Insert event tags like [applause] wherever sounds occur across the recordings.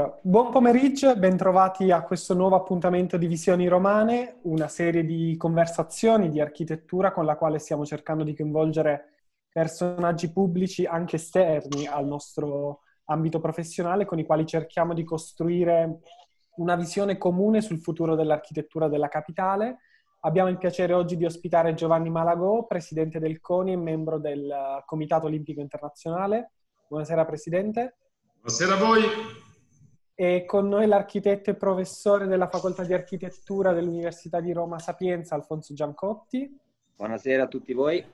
Allora, buon pomeriggio bentrovati a questo nuovo appuntamento di Visioni Romane, una serie di conversazioni di architettura con la quale stiamo cercando di coinvolgere personaggi pubblici anche esterni al nostro ambito professionale, con i quali cerchiamo di costruire una visione comune sul futuro dell'architettura della capitale. Abbiamo il piacere oggi di ospitare Giovanni Malagò, presidente del CONI e membro del Comitato Olimpico Internazionale. Buonasera Presidente. Buonasera a voi. E con noi l'architetto e professore della Facoltà di Architettura dell'Università di Roma Sapienza, Alfonso Giancotti. Buonasera a tutti voi.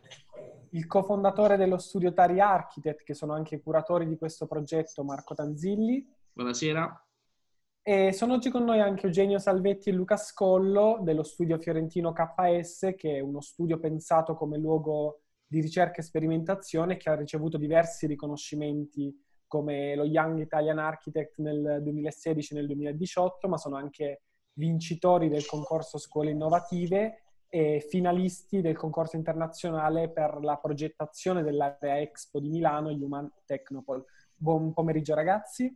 Il cofondatore dello studio Tari Architect, che sono anche curatori di questo progetto, Marco Tanzilli. Buonasera. E sono oggi con noi anche Eugenio Salvetti e Luca Scollo dello studio fiorentino KS, che è uno studio pensato come luogo di ricerca e sperimentazione che ha ricevuto diversi riconoscimenti come lo Young Italian Architect nel 2016 e nel 2018, ma sono anche vincitori del concorso Scuole Innovative e finalisti del concorso internazionale per la progettazione dell'area Expo di Milano, Human Technopole. Buon pomeriggio ragazzi.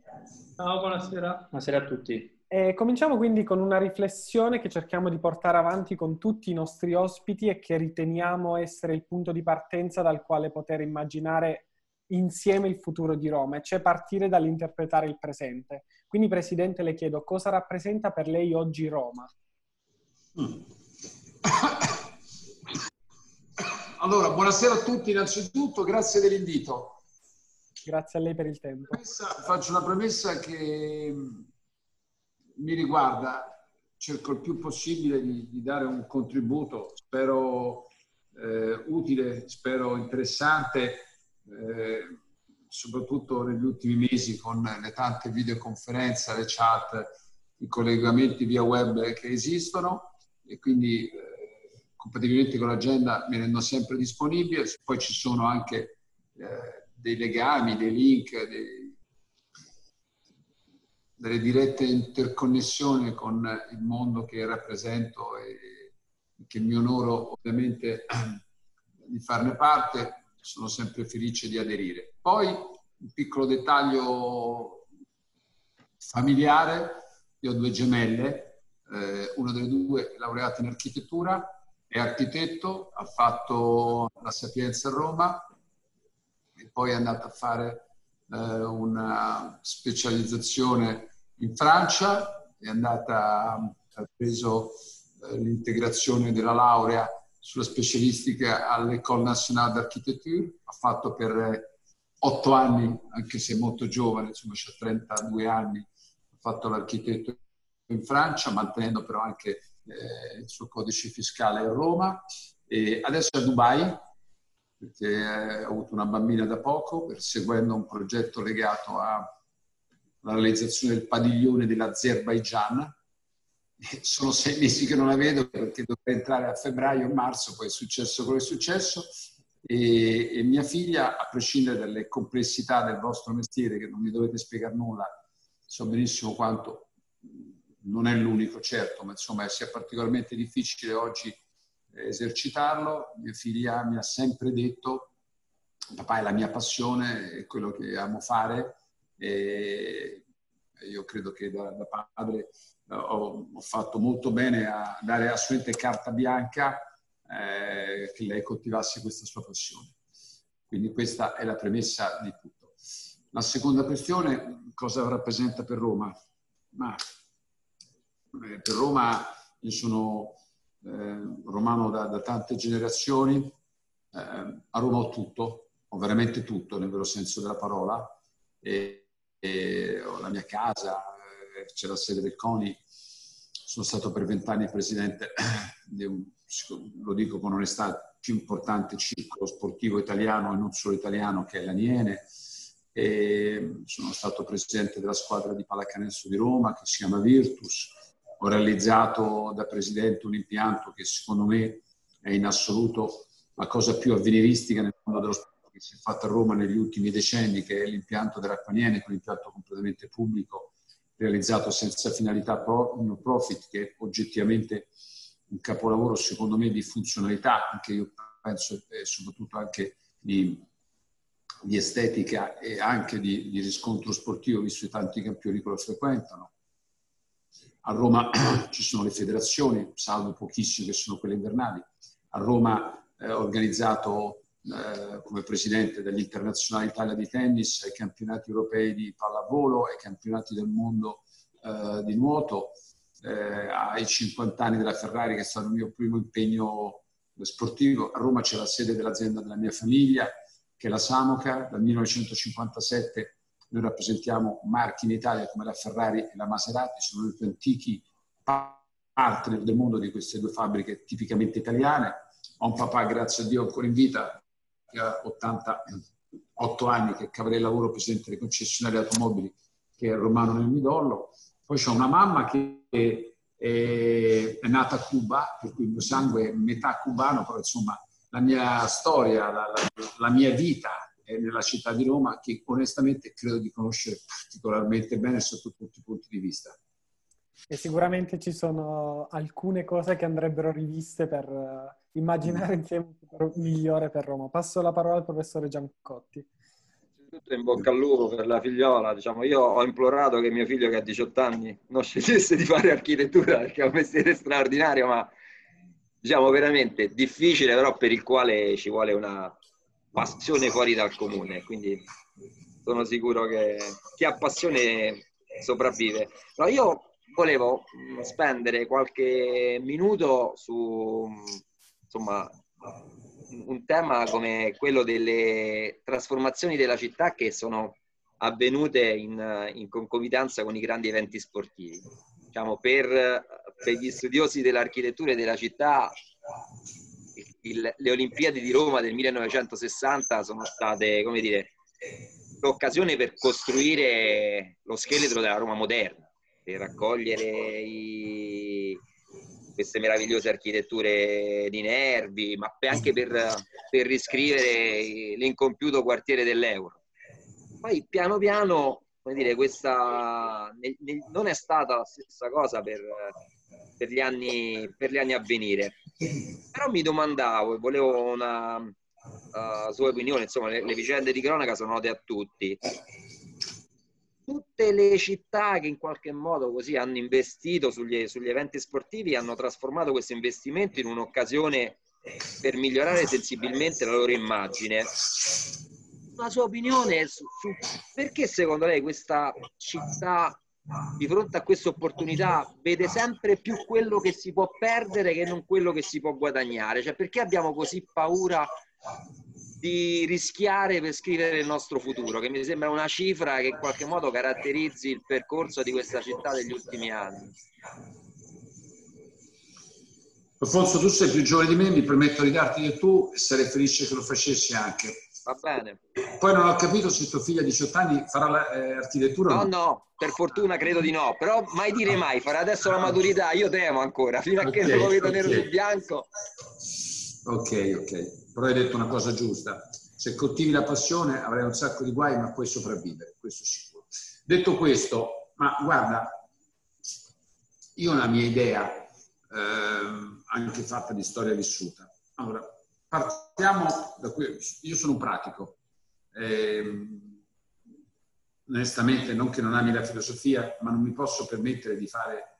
Ciao, buonasera. Buonasera a tutti. E cominciamo quindi con una riflessione che cerchiamo di portare avanti con tutti i nostri ospiti e che riteniamo essere il punto di partenza dal quale poter immaginare insieme il futuro di Roma, cioè partire dall'interpretare il presente. Quindi, Presidente, le chiedo cosa rappresenta per lei oggi Roma? [coughs] Allora, buonasera a tutti innanzitutto, grazie dell'invito. Grazie a lei per il tempo. Faccio una premessa che mi riguarda, cerco il più possibile di, di dare un contributo, spero eh, utile, spero interessante eh, soprattutto negli ultimi mesi con le tante videoconferenze, le chat, i collegamenti via web che esistono e quindi eh, compatibilmente con l'agenda mi rendo sempre disponibile. Poi ci sono anche eh, dei legami, dei link, dei, delle dirette interconnessioni con il mondo che rappresento e che mi onoro ovviamente di farne parte sono sempre felice di aderire. Poi un piccolo dettaglio familiare, io ho due gemelle, eh, una delle due è laureata in architettura, è architetto, ha fatto la Sapienza a Roma e poi è andata a fare eh, una specializzazione in Francia, è andata, ha preso eh, l'integrazione della laurea sulla specialistica all'École Nationale d'Architecture, ha fatto per otto anni, anche se molto giovane, insomma c'ha 32 anni, ha fatto l'architetto in Francia, mantenendo però anche eh, il suo codice fiscale a Roma. E adesso è a Dubai, perché ha avuto una bambina da poco, perseguendo un progetto legato alla realizzazione del padiglione dell'Azerbaigian, sono sei mesi che non la vedo perché dovrei entrare a febbraio marzo, poi è successo quello che è successo. E, e, mia figlia, a prescindere dalle complessità del vostro mestiere, che non mi dovete spiegare nulla, so benissimo quanto non è l'unico, certo, ma insomma sia particolarmente difficile oggi esercitarlo. Mia figlia mi ha sempre detto, papà è la mia passione, è quello che amo fare e io credo che da, da padre ho, ho, fatto molto bene a dare assolutamente carta bianca eh, che lei coltivasse questa sua passione. Quindi questa è la premessa di tutto. La seconda questione, cosa rappresenta per Roma? Ma, eh, per Roma io sono eh, romano da, da, tante generazioni, eh, a Roma ho tutto, ho veramente tutto nel vero senso della parola, e, e ho la mia casa, c'è la sede del CONI, sono stato per vent'anni presidente [clears throat] di un, lo dico con onestà, più importante circolo sportivo italiano e non solo italiano che è l'Aniene. E sono stato presidente della squadra di pallacanestro di Roma che si chiama Virtus. Ho realizzato da presidente un impianto che secondo me è in assoluto la cosa più avveniristica nel mondo dello sport che si è fatta a Roma negli ultimi decenni, che è l'impianto dell'Acquaniene, quell'impianto completamente pubblico realizzato senza finalità pro, profit, che è oggettivamente un capolavoro secondo me di funzionalità, anche io penso e soprattutto anche di di estetica e anche di, di riscontro sportivo, visto che tanti campioni che lo frequentano. A Roma [clears throat] ci sono le federazioni, salvo pochissime che sono quelle invernali. A Roma eh, ho organizzato eh, come presidente dell'Internazionale Italia di Tennis ai campionati europei di pallavolo, ai campionati del mondo eh, di nuoto, eh, ai 50 anni della Ferrari che è stato il mio primo impegno sportivo. A Roma c'è la sede dell'azienda della mia famiglia, che è la Samoca. Dal 1957 noi rappresentiamo marchi in Italia come la Ferrari e la Maserati, sono i più antichi partner del mondo di queste due fabbriche tipicamente italiane. Ho un papà, grazie a Dio, ancora in vita, 88 anni, che è cavaliere lavoro presidente delle concessionarie automobili, che è romano nel midollo. Poi c'ho una mamma che è, è nata a Cuba, per cui il mio sangue è metà cubano, però insomma la mia storia, la, la, la mia vita è nella città di Roma, che onestamente credo di conoscere particolarmente bene sotto tutti i punti di vista. E sicuramente ci sono alcune cose che andrebbero riviste per uh, immaginare insieme un futuro migliore per Roma. Passo la parola al professore Giancotti. Tutto in bocca al lupo per la figliola. Diciamo, io ho implorato che mio figlio che ha 18 anni non scegliesse di fare architettura perché è un mestiere straordinario, ma diciamo veramente difficile, però per il quale ci vuole una passione fuori dal comune. Quindi sono sicuro che chi ha passione sopravvive. No, io volevo mm, spendere qualche minuto su insomma, un tema come quello delle trasformazioni della città che sono avvenute in, in concomitanza con i grandi eventi sportivi. Diciamo, per, per gli studiosi dell'architettura e della città, il, le Olimpiadi di Roma del 1960 sono state, come dire, l'occasione per costruire lo scheletro della Roma moderna per raccogliere i, queste meravigliose architetture di Nervi, ma anche per, per riscrivere l'incompiuto quartiere dell'Euro. Poi piano piano, come dire, questa non è stata la stessa cosa per, per, gli, anni, per gli anni a venire. Però mi domandavo e volevo una uh, sua opinione, insomma, le, le vicende di cronaca sono note a tutti tutte le città che in qualche modo così hanno investito sugli, sugli eventi sportivi hanno trasformato questo investimento in un'occasione per migliorare sensibilmente la loro immagine. La sua opinione su, su perché secondo lei questa città di fronte a questa opportunità vede sempre più quello che si può perdere che non quello che si può guadagnare? Cioè perché abbiamo così paura di rischiare per scrivere il nostro futuro, che mi sembra una cifra che in qualche modo caratterizzi il percorso di questa città degli ultimi anni. Alfonso, tu sei più giovane di me, mi permetto di darti del tu e sarei felice che lo facessi anche. Va bene. Poi non ho capito se tuo figlio a 18 anni farà l'architettura. No, no, no, per fortuna credo di no, però mai dire mai, farà adesso la maturità, io temo ancora, fino a okay, che non lo vedo okay. nero su bianco. Ok, ok, però hai detto una cosa giusta. Se coltivi la passione avrai un sacco di guai, ma puoi sopravvivere, questo sicuro. Detto questo, ma guarda, io ho una mia idea, eh, anche fatta di storia vissuta. Allora, partiamo da qui. Io sono un pratico. Eh, onestamente, non che non ami la filosofia, ma non mi posso permettere di fare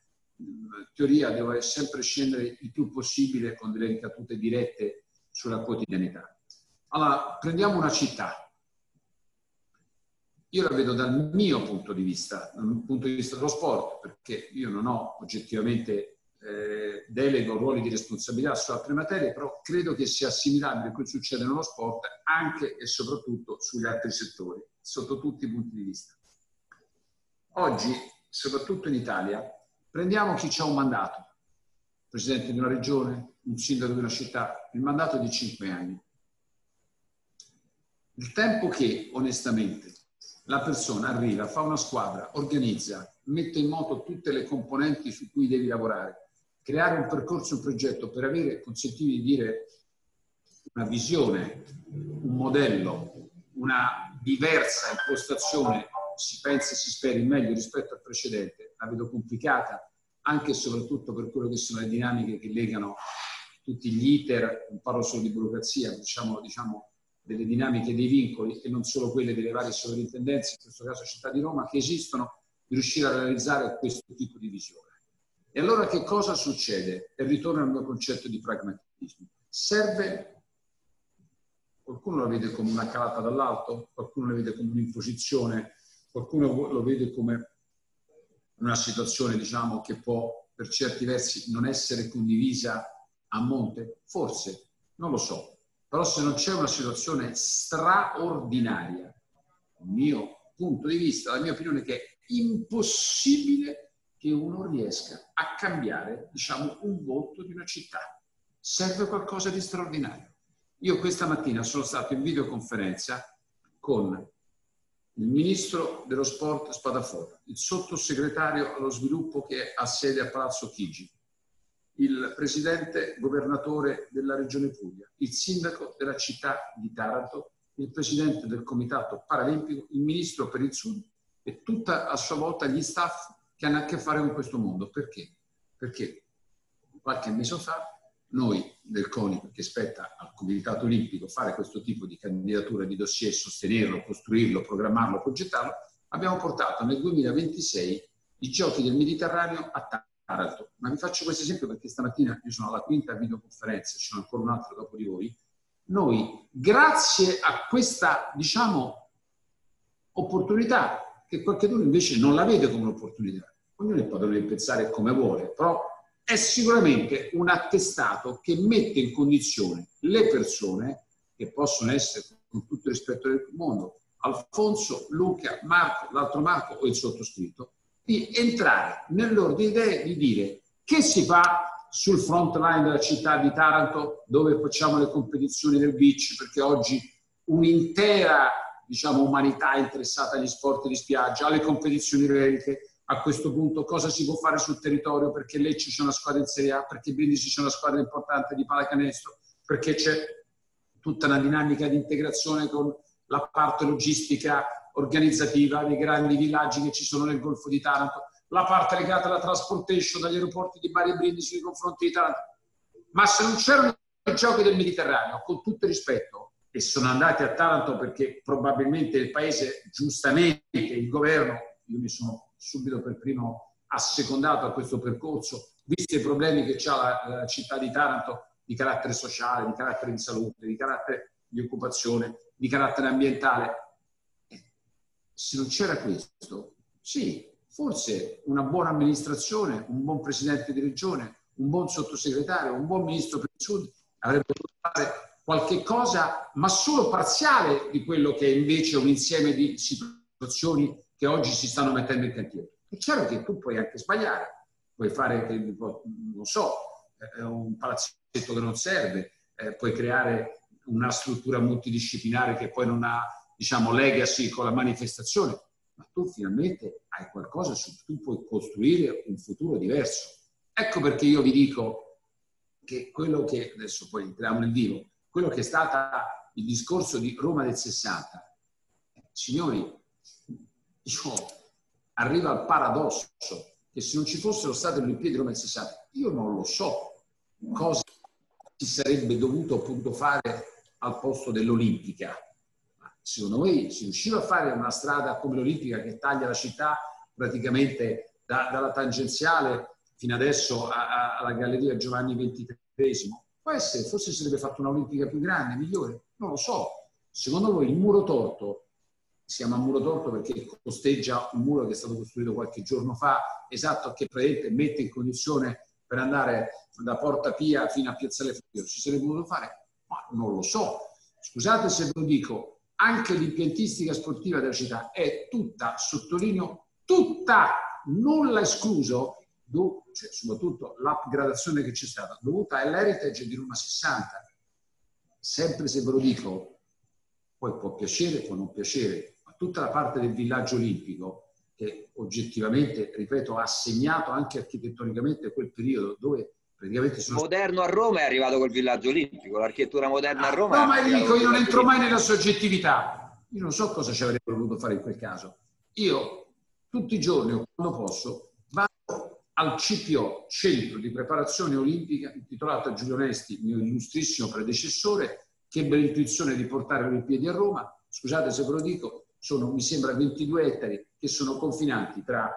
teoria devo sempre scendere il più possibile con delle ricadute dirette sulla quotidianità. Allora, prendiamo una città. Io la vedo dal mio punto di vista, dal punto di vista dello sport, perché io non ho oggettivamente eh, delego ruoli di responsabilità su altre materie, però credo che sia assimilabile a quel che succede nello sport anche e soprattutto sugli altri settori, sotto tutti i punti di vista. Oggi, soprattutto in Italia, Prendiamo chi ha un mandato, presidente di una regione, un sindaco di una città, il mandato è di cinque anni. Il tempo che, onestamente, la persona arriva, fa una squadra, organizza, mette in moto tutte le componenti su cui devi lavorare, creare un percorso, un progetto per avere, consentimi di dire, una visione, un modello, una diversa impostazione, si pensa e si speri meglio rispetto al precedente, la vedo complicata, anche e soprattutto per quello che sono le dinamiche che legano tutti gli iter, non parlo solo di burocrazia, diciamo, diciamo delle dinamiche dei vincoli e non solo quelle delle varie sovrintendenze, in questo caso città di Roma, che esistono, di riuscire a realizzare questo tipo di visione. E allora che cosa succede? E ritorno al mio concetto di pragmatismo. Serve, qualcuno lo vede come una calata dall'alto, qualcuno lo vede come un'imposizione, qualcuno lo vede come una situazione diciamo, che può per certi versi non essere condivisa a monte? Forse, non lo so. Però se non c'è una situazione straordinaria, dal mio punto di vista, la mia opinione è che è impossibile che uno riesca a cambiare, diciamo, un volto di una città. Serve qualcosa di straordinario. Io questa mattina sono stato in videoconferenza con il ministro dello sport Spadafora, il sottosegretario allo sviluppo che ha sede a Palazzo Chigi, il presidente governatore della regione Puglia, il sindaco della città di Taranto, il presidente del comitato paralimpico, il ministro per il sud e tutta a sua volta gli staff che hanno a che fare con questo mondo. Perché? Perché qualche mese fa noi del CONI, che spetta al Comitato Olimpico fare questo tipo di candidatura di dossier, sostenerlo, costruirlo, programmarlo, progettarlo, abbiamo portato nel 2026 i giochi del Mediterraneo a Taranto. Ma vi faccio questo esempio perché stamattina io sono alla quinta videoconferenza, ci sono ancora un altro dopo di voi. Noi, grazie a questa, diciamo, opportunità, che qualcuno invece non la vede come un'opportunità, ognuno può pensare come vuole, però è sicuramente un attestato che mette in condizione le persone, che possono essere con tutto il rispetto del mondo, Alfonso, Luca, Marco, l'altro Marco o il sottoscritto, di entrare nell'ordine idee di dire che si fa sul front line della città di Taranto dove facciamo le competizioni del beach perché oggi un'intera diciamo, umanità è interessata agli sport di spiaggia, alle competizioni reliche, a questo punto cosa si può fare sul territorio, perché Lecce c'è una squadra in Serie A, perché Brindisi c'è una squadra importante di pallacanestro, perché c'è tutta una dinamica di integrazione con la parte logistica organizzativa dei grandi villaggi che ci sono nel Golfo di Taranto, la parte legata alla transportation dagli aeroporti di Bari e Brindisi nei confronti di Taranto. Ma se non c'erano i giochi del Mediterraneo, con tutto rispetto, e sono andati a Taranto perché probabilmente il paese, giustamente, il governo, io mi sono subito per primo assecondato a questo percorso, visto i problemi che ha la, la città di Taranto di carattere sociale, di carattere di salute, di carattere di occupazione, di carattere ambientale. Se non c'era questo, sì, forse una buona amministrazione, un buon presidente di regione, un buon sottosegretario, un buon ministro per il Sud avrebbe potuto fare qualche cosa, ma solo parziale di quello che invece è un insieme di situazioni che oggi si stanno mettendo in cantiere. È chiaro che tu puoi anche sbagliare, puoi fare, non so, eh, un palazzetto che non serve, eh, puoi creare una struttura multidisciplinare che poi non ha, diciamo, legacy con la manifestazione, ma tu finalmente hai qualcosa su cui puoi costruire un futuro diverso. Ecco perché io vi dico che quello che, adesso poi entriamo nel vivo, quello che è stato il discorso di Roma del 60, signori, diciamo, arriva al paradosso che se non ci fossero state le Olimpiadi di Roma del 60, io non lo so cosa si sarebbe dovuto appunto fare al posto dell'Olimpica. Secondo voi si riusciva a fare una strada come l'Olimpica che taglia la città praticamente da, dalla tangenziale fino adesso a, a, alla Galleria Giovanni XXIII? Può essere, forse sarebbe fatto un'Olimpica più grande, migliore, non lo so. Secondo voi il muro torto si chiama muro torto perché costeggia un muro che è stato costruito qualche giorno fa, esatto, che praticamente mette in condizione per andare da Porta Pia fino a Piazzale Fabio. Si sarebbe voluto fare? Ma non lo so. Scusate se ve lo dico, anche l'impiantistica sportiva della città è tutta, sottolineo, tutta, nulla escluso, do, cioè, soprattutto l'upgradazione che c'è stata, dovuta all'heritage di Roma 60. Sempre se ve lo dico, poi può piacere, può non piacere, tutta la parte del villaggio olimpico, che oggettivamente, ripeto, ha segnato anche architettonicamente quel periodo dove praticamente sono... Moderno a Roma è arrivato col villaggio olimpico, l'architettura moderna a Roma... No, ma dico, io non entro mai nella soggettività. Io non so cosa ci avrebbe voluto fare in quel caso. Io tutti i giorni, quando posso, vado al CPO, Centro di Preparazione Olimpica, intitolato a Giulio Onesti, mio illustrissimo predecessore, che ebbe l'intuizione di portare le Olimpiadi a Roma. Scusate se ve lo dico, sono, mi sembra 22 ettari che sono confinanti tra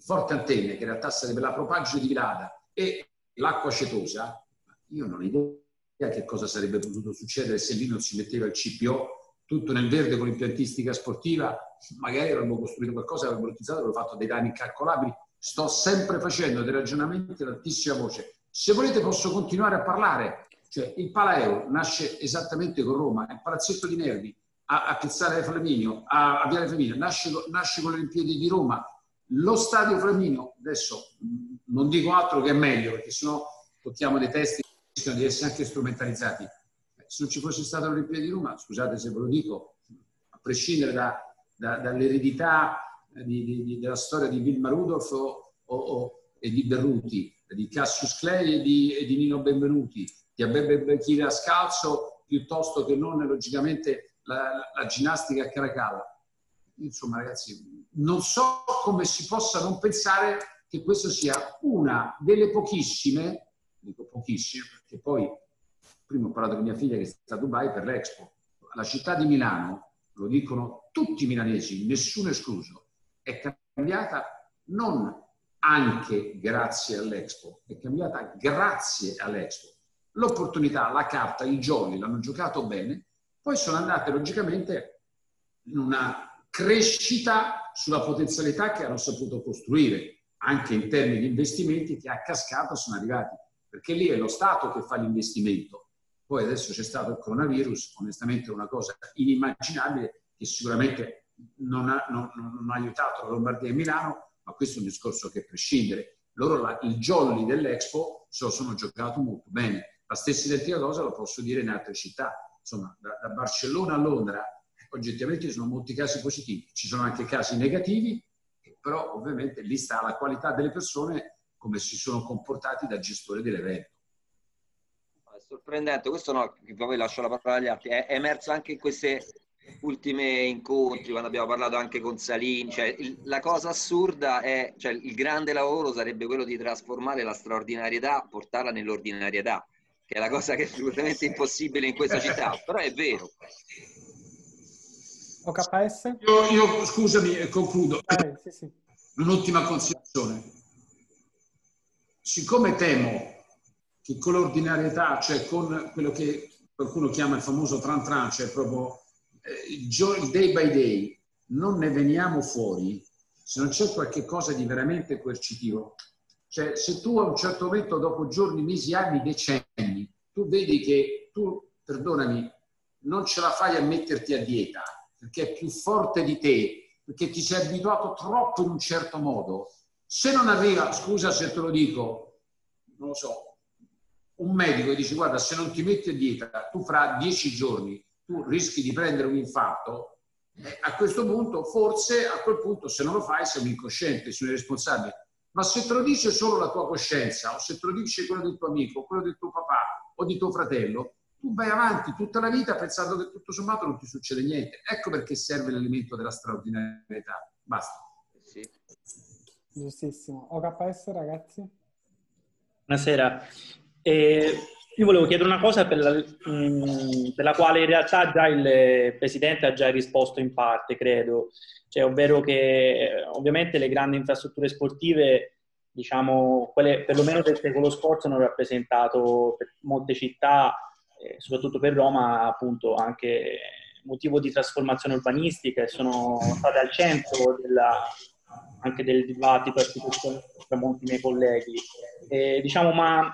Forte Antenne, che in realtà sarebbe la propaggine di Vilada, e l'acqua acetosa. Io non ho idea che cosa sarebbe potuto succedere se lì non si metteva il CPO tutto nel verde con l'impiantistica sportiva, magari avremmo costruito qualcosa, avremmo utilizzato, avremmo fatto dei danni incalcolabili. Sto sempre facendo dei ragionamenti ad altissima voce. Se volete posso continuare a parlare. Cioè, il Palaeo nasce esattamente con Roma, il Palazzetto di Nervi a, a Piazzale Flaminio, a, a Viale Flaminio, nasce, nasce con le Olimpiadi di Roma. Lo Stadio Flaminio, adesso non dico altro che è meglio, perché sennò tocchiamo dei testi che rischiano di essere anche strumentalizzati se non ci fosse stata l'Olimpiade di Roma, scusate se ve lo dico, a prescindere da, da, dall'eredità di, di, della storia di Vilma Rudolph o, o, e di Berruti, di Cassius Clay e di, e di Nino Benvenuti, di Abebe Bechira Scalzo, piuttosto che non logicamente la, la, ginnastica a Caracalla. Insomma, ragazzi, non so come si possa non pensare che questa sia una delle pochissime, dico pochissime, perché poi prima ho parlato con mia figlia che sta a Dubai per l'Expo. La città di Milano, lo dicono tutti i milanesi, nessuno escluso, è cambiata non anche grazie all'Expo, è cambiata grazie all'Expo. L'opportunità, la carta, i jolly l'hanno giocato bene, poi sono andate logicamente in una crescita sulla potenzialità che hanno saputo costruire, anche in termini di investimenti che a cascata sono arrivati, perché lì è lo Stato che fa l'investimento, poi adesso c'è stato il coronavirus, onestamente una cosa inimmaginabile che sicuramente non ha, non, non ha aiutato la Lombardia e Milano, ma questo è un discorso che prescindere. Loro la, il jolly dell'Expo se lo sono giocato molto bene. La stessa identica cosa lo posso dire in altre città. Insomma, da, da Barcellona a Londra oggettivamente ci sono molti casi positivi, ci sono anche casi negativi, però ovviamente lì sta la qualità delle persone come si sono comportati da gestori dell'evento. Sorprendente, questo no, poi lascio la parola agli altri, è emerso anche in queste ultime incontri, quando abbiamo parlato anche con Salini, cioè, il, la cosa assurda è, cioè, il grande lavoro sarebbe quello di trasformare la straordinarietà, portarla nell'ordinarietà, che è la cosa che è assolutamente impossibile in questa città, [laughs] però è vero. OKS? Io, io scusami, e concludo. Eh, sì, sì. Un'ultima considerazione. Siccome temo che con l'ordinarietà, cioè con quello che qualcuno chiama il famoso tran tran, cioè proprio eh, il day by day, non ne veniamo fuori se non c'è qualche cosa di veramente coercitivo. Cioè, se tu a un certo momento, dopo giorni, mesi, anni, decenni, tu vedi che tu, perdonami, non ce la fai a metterti a dieta perché è più forte di te, perché ti sei abituato troppo in un certo modo, se non arriva, scusa se te lo dico, non lo so, un medico dice guarda se non ti metti a dieta tu fra dieci giorni tu rischi di prendere un infarto, a questo punto forse a quel punto se non lo fai sei un incosciente, sei un irresponsabile. Ma se te lo dice solo la tua coscienza o se te lo dice quello del tuo amico, quello del tuo papà o di tuo fratello, tu vai avanti tutta la vita pensando che tutto sommato non ti succede niente. Ecco perché serve l'elemento della straordinarietà. Basta. Sì. Giustissimo. OKS ragazzi? Buonasera. E io volevo chiedere una cosa per la, mh, per la, quale in realtà già il Presidente ha già risposto in parte, credo, cioè, ovvero che ovviamente le grandi infrastrutture sportive, diciamo, quelle perlomeno del secolo scorso hanno rappresentato per molte città, eh, soprattutto per Roma, appunto anche motivo di trasformazione urbanistica e sono state al centro della, anche del dibattito tra molti miei colleghi. Eh, diciamo, ma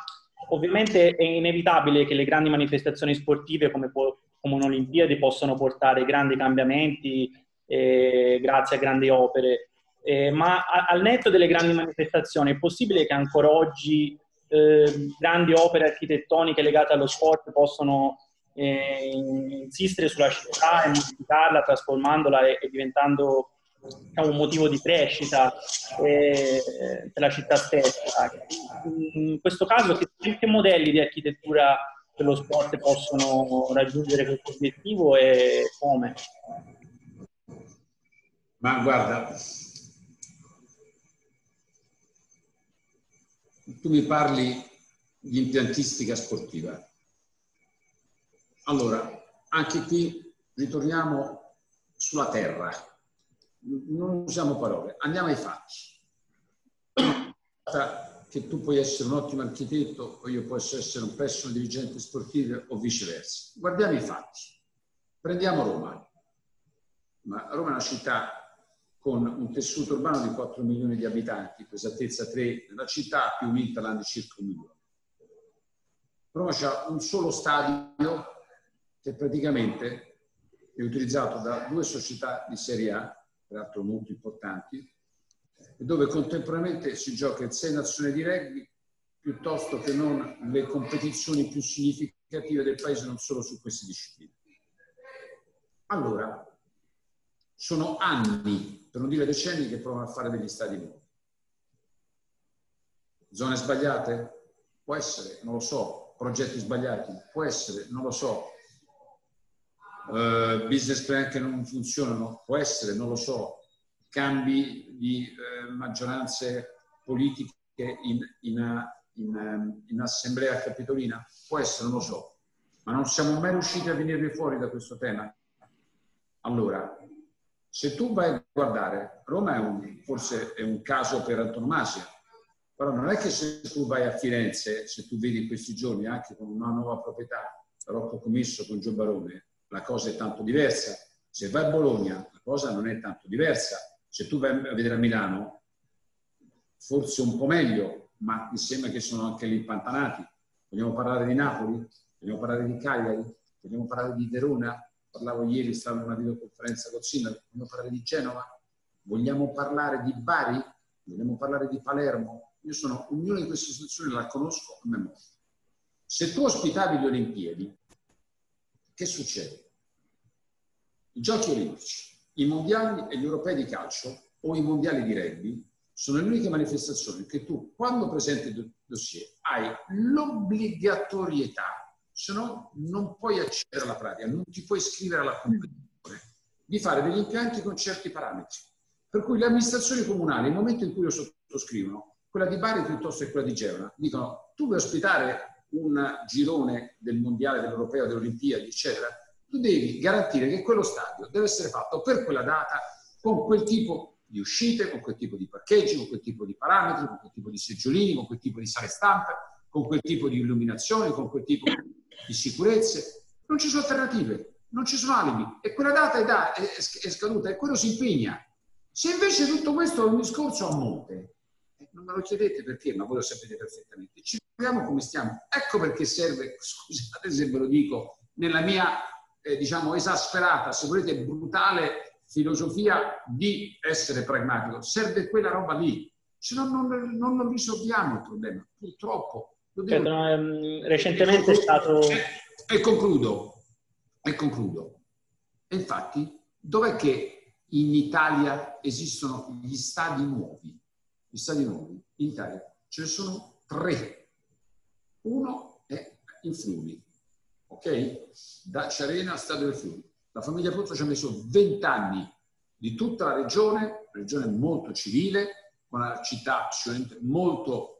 Ovviamente è inevitabile che le grandi manifestazioni sportive come, come un'Olimpiade possano portare grandi cambiamenti eh, grazie a grandi opere, eh, ma a, al netto delle grandi manifestazioni è possibile che ancora oggi eh, grandi opere architettoniche legate allo sport possano eh, insistere sulla città e modificarla, trasformandola e, e diventando diciamo, un motivo di crescita eh, per la città stessa. In questo caso, che, che modelli di architettura per lo sport possono raggiungere questo obiettivo e come? Ma guarda, tu mi parli di impiantistica sportiva. Allora, anche qui ritorniamo sulla terra. Non usiamo parole, andiamo ai fatti. Che tu puoi essere un ottimo architetto o io posso essere un pessimo dirigente sportivo o viceversa. Guardiamo i fatti. Prendiamo Roma. Ma Roma è una città con un tessuto urbano di 4 milioni di abitanti, per esattezza 3 nella città, più un Interland di circa un milione. Roma c'ha un solo stadio che praticamente è utilizzato da due società di Serie A, peraltro molto importanti, dove contemporaneamente si gioca in sei nazioni di rugby piuttosto che non le competizioni più significative del paese non solo su queste discipline. Allora, sono anni, per non dire decenni, che provano a fare degli stadi nuovi. Zone sbagliate? Può essere, non lo so. Progetti sbagliati? Può essere, non lo so. Uh, business plan che non funzionano? Può essere, non lo so. Cambi di uh, maggioranze politiche in, in, in, in, assemblea capitolina? Può essere, non lo so. Ma non siamo mai riusciti a venire fuori da questo tema. Allora, se tu vai a guardare, Roma è un, forse è un caso per antonomasia, però non è che se tu vai a Firenze, se tu vedi in questi giorni anche con una nuova proprietà, Rocco Commisso con Gio Barone, la cosa è tanto diversa. Se vai a Bologna, la cosa non è tanto diversa. Se tu vai a vedere a Milano, forse un po' meglio, ma mi sembra che sono anche lì impantanati. Vogliamo parlare di Napoli? Vogliamo parlare di Cagliari? Vogliamo parlare di Verona? parlavo ieri, stavo in una videoconferenza con Sindaco, vogliamo parlare di Genova, vogliamo parlare di Bari, vogliamo parlare di Palermo. Io sono, ognuna di queste situazioni la conosco a memoria. Se tu ospitavi le Olimpiadi, che succede? I giochi olimpici, i mondiali e gli europei di calcio o i mondiali di rugby sono le uniche manifestazioni che tu, quando presenti il dossier, hai l'obbligatorietà. Se no non puoi accedere alla pratica, non ti puoi iscrivere alla competizione, di fare degli impianti con certi parametri. Per cui le amministrazioni comunali, nel momento in cui lo sottoscrivono, quella di Bari piuttosto che quella di Genova, dicono tu vuoi ospitare un girone del mondiale, dell'europeo, delle Olimpiadi, eccetera, tu devi garantire che quello stadio deve essere fatto per quella data con quel tipo di uscite, con quel tipo di parcheggi, con quel tipo di parametri, con quel tipo di seggiolini, con quel tipo di sale stampa, con quel tipo di illuminazione, con quel tipo di sicurezze, non ci sono alternative, non ci sono alibi e quella data è, da, è, è scaduta e quello si impegna. Se invece tutto questo è un discorso a monte, eh, non me lo chiedete perché, ma voi lo sapete perfettamente, ci troviamo come stiamo. Ecco perché serve, [laughs] scusate se ve lo dico, nella mia, eh, diciamo, esasperata, se volete, brutale filosofia di essere pragmatico, serve quella roba lì, se no non, non, non risolviamo il problema, purtroppo Dobbiamo... Cioè, um, recentemente è stato... E concludo, e concludo. E infatti, dov'è che in Italia esistono gli stadi nuovi? Gli stadi nuovi in Italia ce ne sono tre. Uno è in Friuli, ok? Da Ciarena a Stadio del Friuli. La famiglia Pozzo ci ha messo 20 anni di tutta la regione, regione molto civile, con una città molto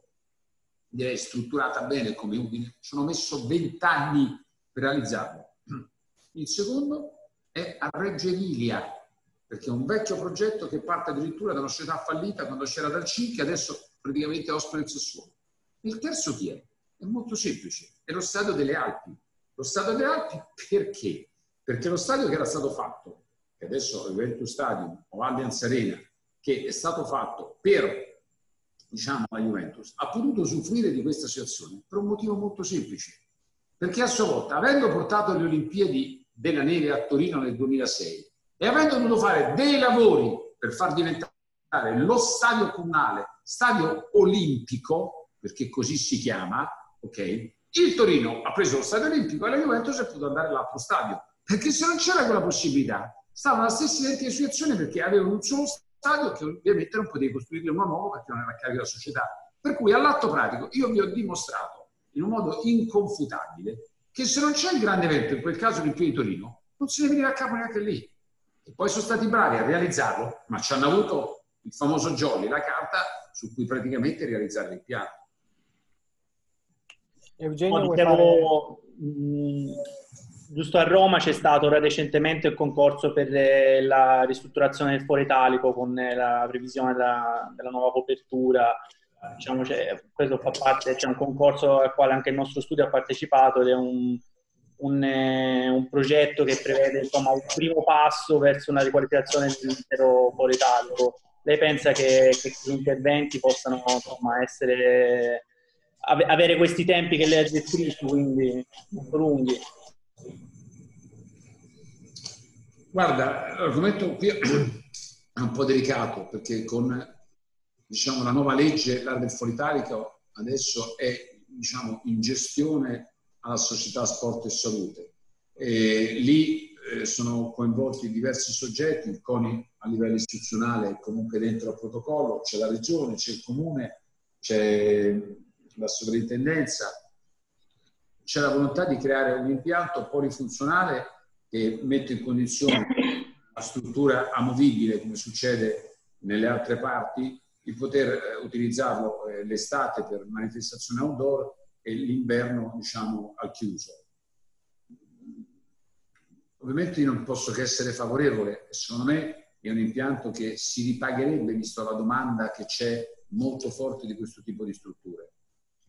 direi strutturata bene come Udine, ci hanno messo 20 anni per realizzarlo. [clears throat] Il secondo è a Reggio Emilia, perché è un vecchio progetto che parte addirittura da una società fallita quando c'era dal CIN, che adesso praticamente ospita il Sassuolo. Il terzo chi è? È molto semplice, è lo stadio delle Alpi. Lo stadio delle Alpi perché? Perché lo stadio che era stato fatto, che adesso è Juventus Stadium o Allianz Arena, che è stato fatto per diciamo, la Juventus, ha potuto usufruire di questa situazione per un motivo molto semplice. Perché a sua volta, avendo portato le Olimpiadi della neve a Torino nel 2006 e avendo dovuto fare dei lavori per far diventare lo stadio comunale stadio olimpico, perché così si chiama, ok? Il Torino ha preso lo stadio olimpico e la Juventus è potuto andare all'altro stadio. Perché se non c'era quella possibilità, stava nella stessa identica situazione perché avevano un solo stadio che ovviamente non potevi costruire uno nuovo perché non era a carico della società. Per cui all'atto pratico io vi ho dimostrato in un modo inconfutabile che se non c'è il grande evento, in quel caso l'Olimpiade di Torino, non si deve venire a capo neanche lì. E poi sono stati bravi a realizzarlo, ma ci hanno avuto il famoso Jolly, la carta su cui praticamente realizzare il piano. Eugenio, oh, dicevo, fare... giusto a Roma c'è stato recentemente il concorso per eh, la ristrutturazione del foro italico con eh, la previsione della, della nuova copertura. Diciamo, questo fa parte, c'è un concorso al quale anche il nostro studio ha partecipato ed è un, un, eh, un progetto che prevede insomma, un primo passo verso una riqualificazione dell'intero foro italico. Lei pensa che, che questi interventi possano insomma, essere, avere questi tempi che lei ha descritto, quindi lunghi? Guarda, l'argomento qui è un po' delicato perché con diciamo, la nuova legge, l'area del Folitarico, adesso è diciamo, in gestione alla società sport e salute. E lì eh, sono coinvolti diversi soggetti, il a livello istituzionale comunque dentro al protocollo, c'è la regione, c'è il comune, c'è la sovrintendenza, c'è la volontà di creare un impianto polifunzionale che mette in condizione la struttura amovibile, come succede nelle altre parti, di poter eh, utilizzarlo eh, l'estate per manifestazioni outdoor e l'inverno, diciamo, al chiuso. Ovviamente io non posso che essere favorevole, secondo me è un impianto che si ripagherebbe, visto la domanda che c'è molto forte di questo tipo di strutture.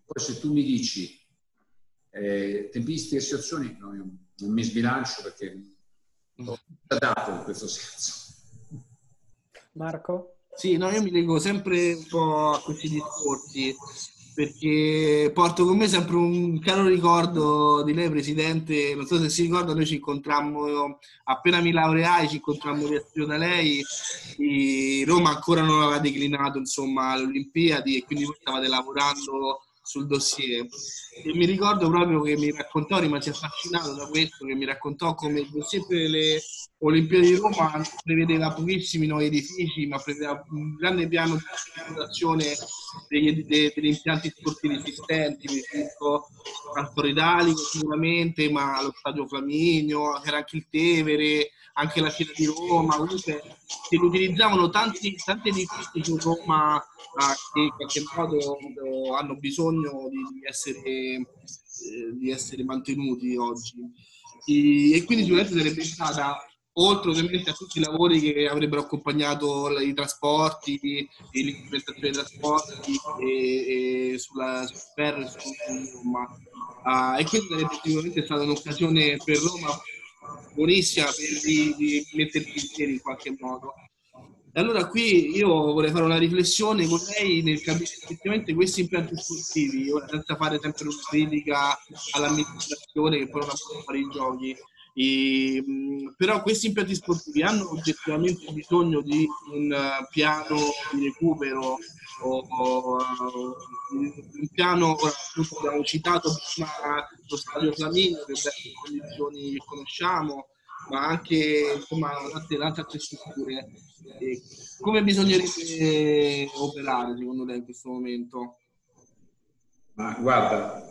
Poi se tu mi dici eh, tempistiche e situazioni, no, non mi sbilancio perché ho dato in questo senso. Marco? Sì, no, io mi leggo sempre un po' a questi discorsi perché porto con me sempre un caro ricordo di lei, Presidente. Non so se si ricorda, noi ci incontrammo appena mi laureai, ci incontrammo via da lei. Roma ancora non aveva declinato insomma, le Olimpiadi e quindi voi stavate lavorando sul dossier. E mi ricordo proprio che mi raccontò, rimasi affascinato da questo, che mi raccontò come il dossier per le Olimpiadi di Roma prevedeva pochissimi nuovi edifici, ma prevedeva un grande piano di ristrutturazione degli, degli impianti sportivi esistenti, al Foro sicuramente, ma lo Stadio Flaminio, c'era anche il Tevere, anche la Fiera di Roma, comunque si utilizzavano tanti, tanti edifici su Roma che in qualche modo hanno bisogno di essere, eh, di essere mantenuti oggi. E, quindi sicuramente sarebbe stata oltre ovviamente a tutti i lavori che avrebbero accompagnato i trasporti, l'implementazione dei trasporti e, e sulla, e su Roma. Uh, e quindi sarebbe sicuramente stata un'occasione per Roma buonissima per di, di mettersi in piedi in qualche modo. Allora qui io vorrei fare una riflessione con lei nel capire effettivamente questi impianti sportivi, ora senza fare sempre una critica all'amministrazione che poi non ha fare i giochi. E, però questi impianti sportivi hanno oggettivamente bisogno di un piano di recupero o, o un piano, appunto abbiamo citato prima lo stadio Flaminio che in condizioni conosciamo, ma anche insomma, tante altre strutture. E come bisognerebbe operare secondo lei in questo momento? Ma guarda,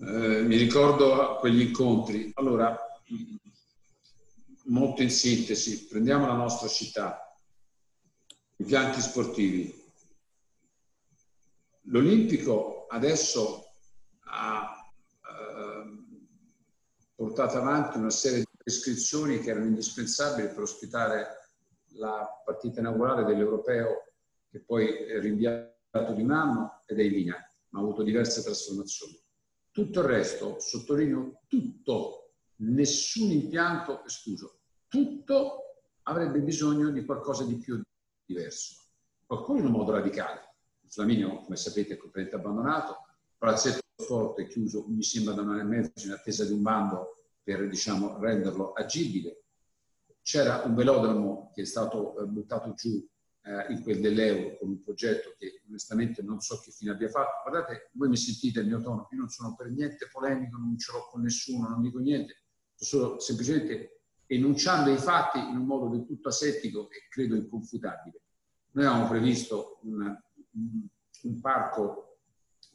eh, mi ricordo quegli incontri. Allora, molto in sintesi, prendiamo la nostra città, i pianti sportivi. L'Olimpico adesso ha eh, portato avanti una serie di prescrizioni che erano indispensabili per ospitare la partita inaugurale dell'Europeo, che poi è rinviato di un anno ed è in linea, ma ha avuto diverse trasformazioni. Tutto il resto, sottolineo tutto, nessun impianto escluso, tutto avrebbe bisogno di qualcosa di più diverso. Qualcuno in un modo radicale. Il Flaminio, come sapete, è completamente abbandonato, palazzetto sport è chiuso, mi sembra da un anno e mezzo in attesa di un bando per diciamo, renderlo agibile. C'era un velodromo che è stato eh, buttato giù eh, in quel dell'euro con un progetto che onestamente non so che fine abbia fatto. Guardate, voi mi sentite il mio tono, io non sono per niente polemico, non ce l'ho con nessuno, non dico niente, solo semplicemente enunciando i fatti in un modo del tutto asettico e credo inconfutabile. Noi avevamo previsto un, un, parco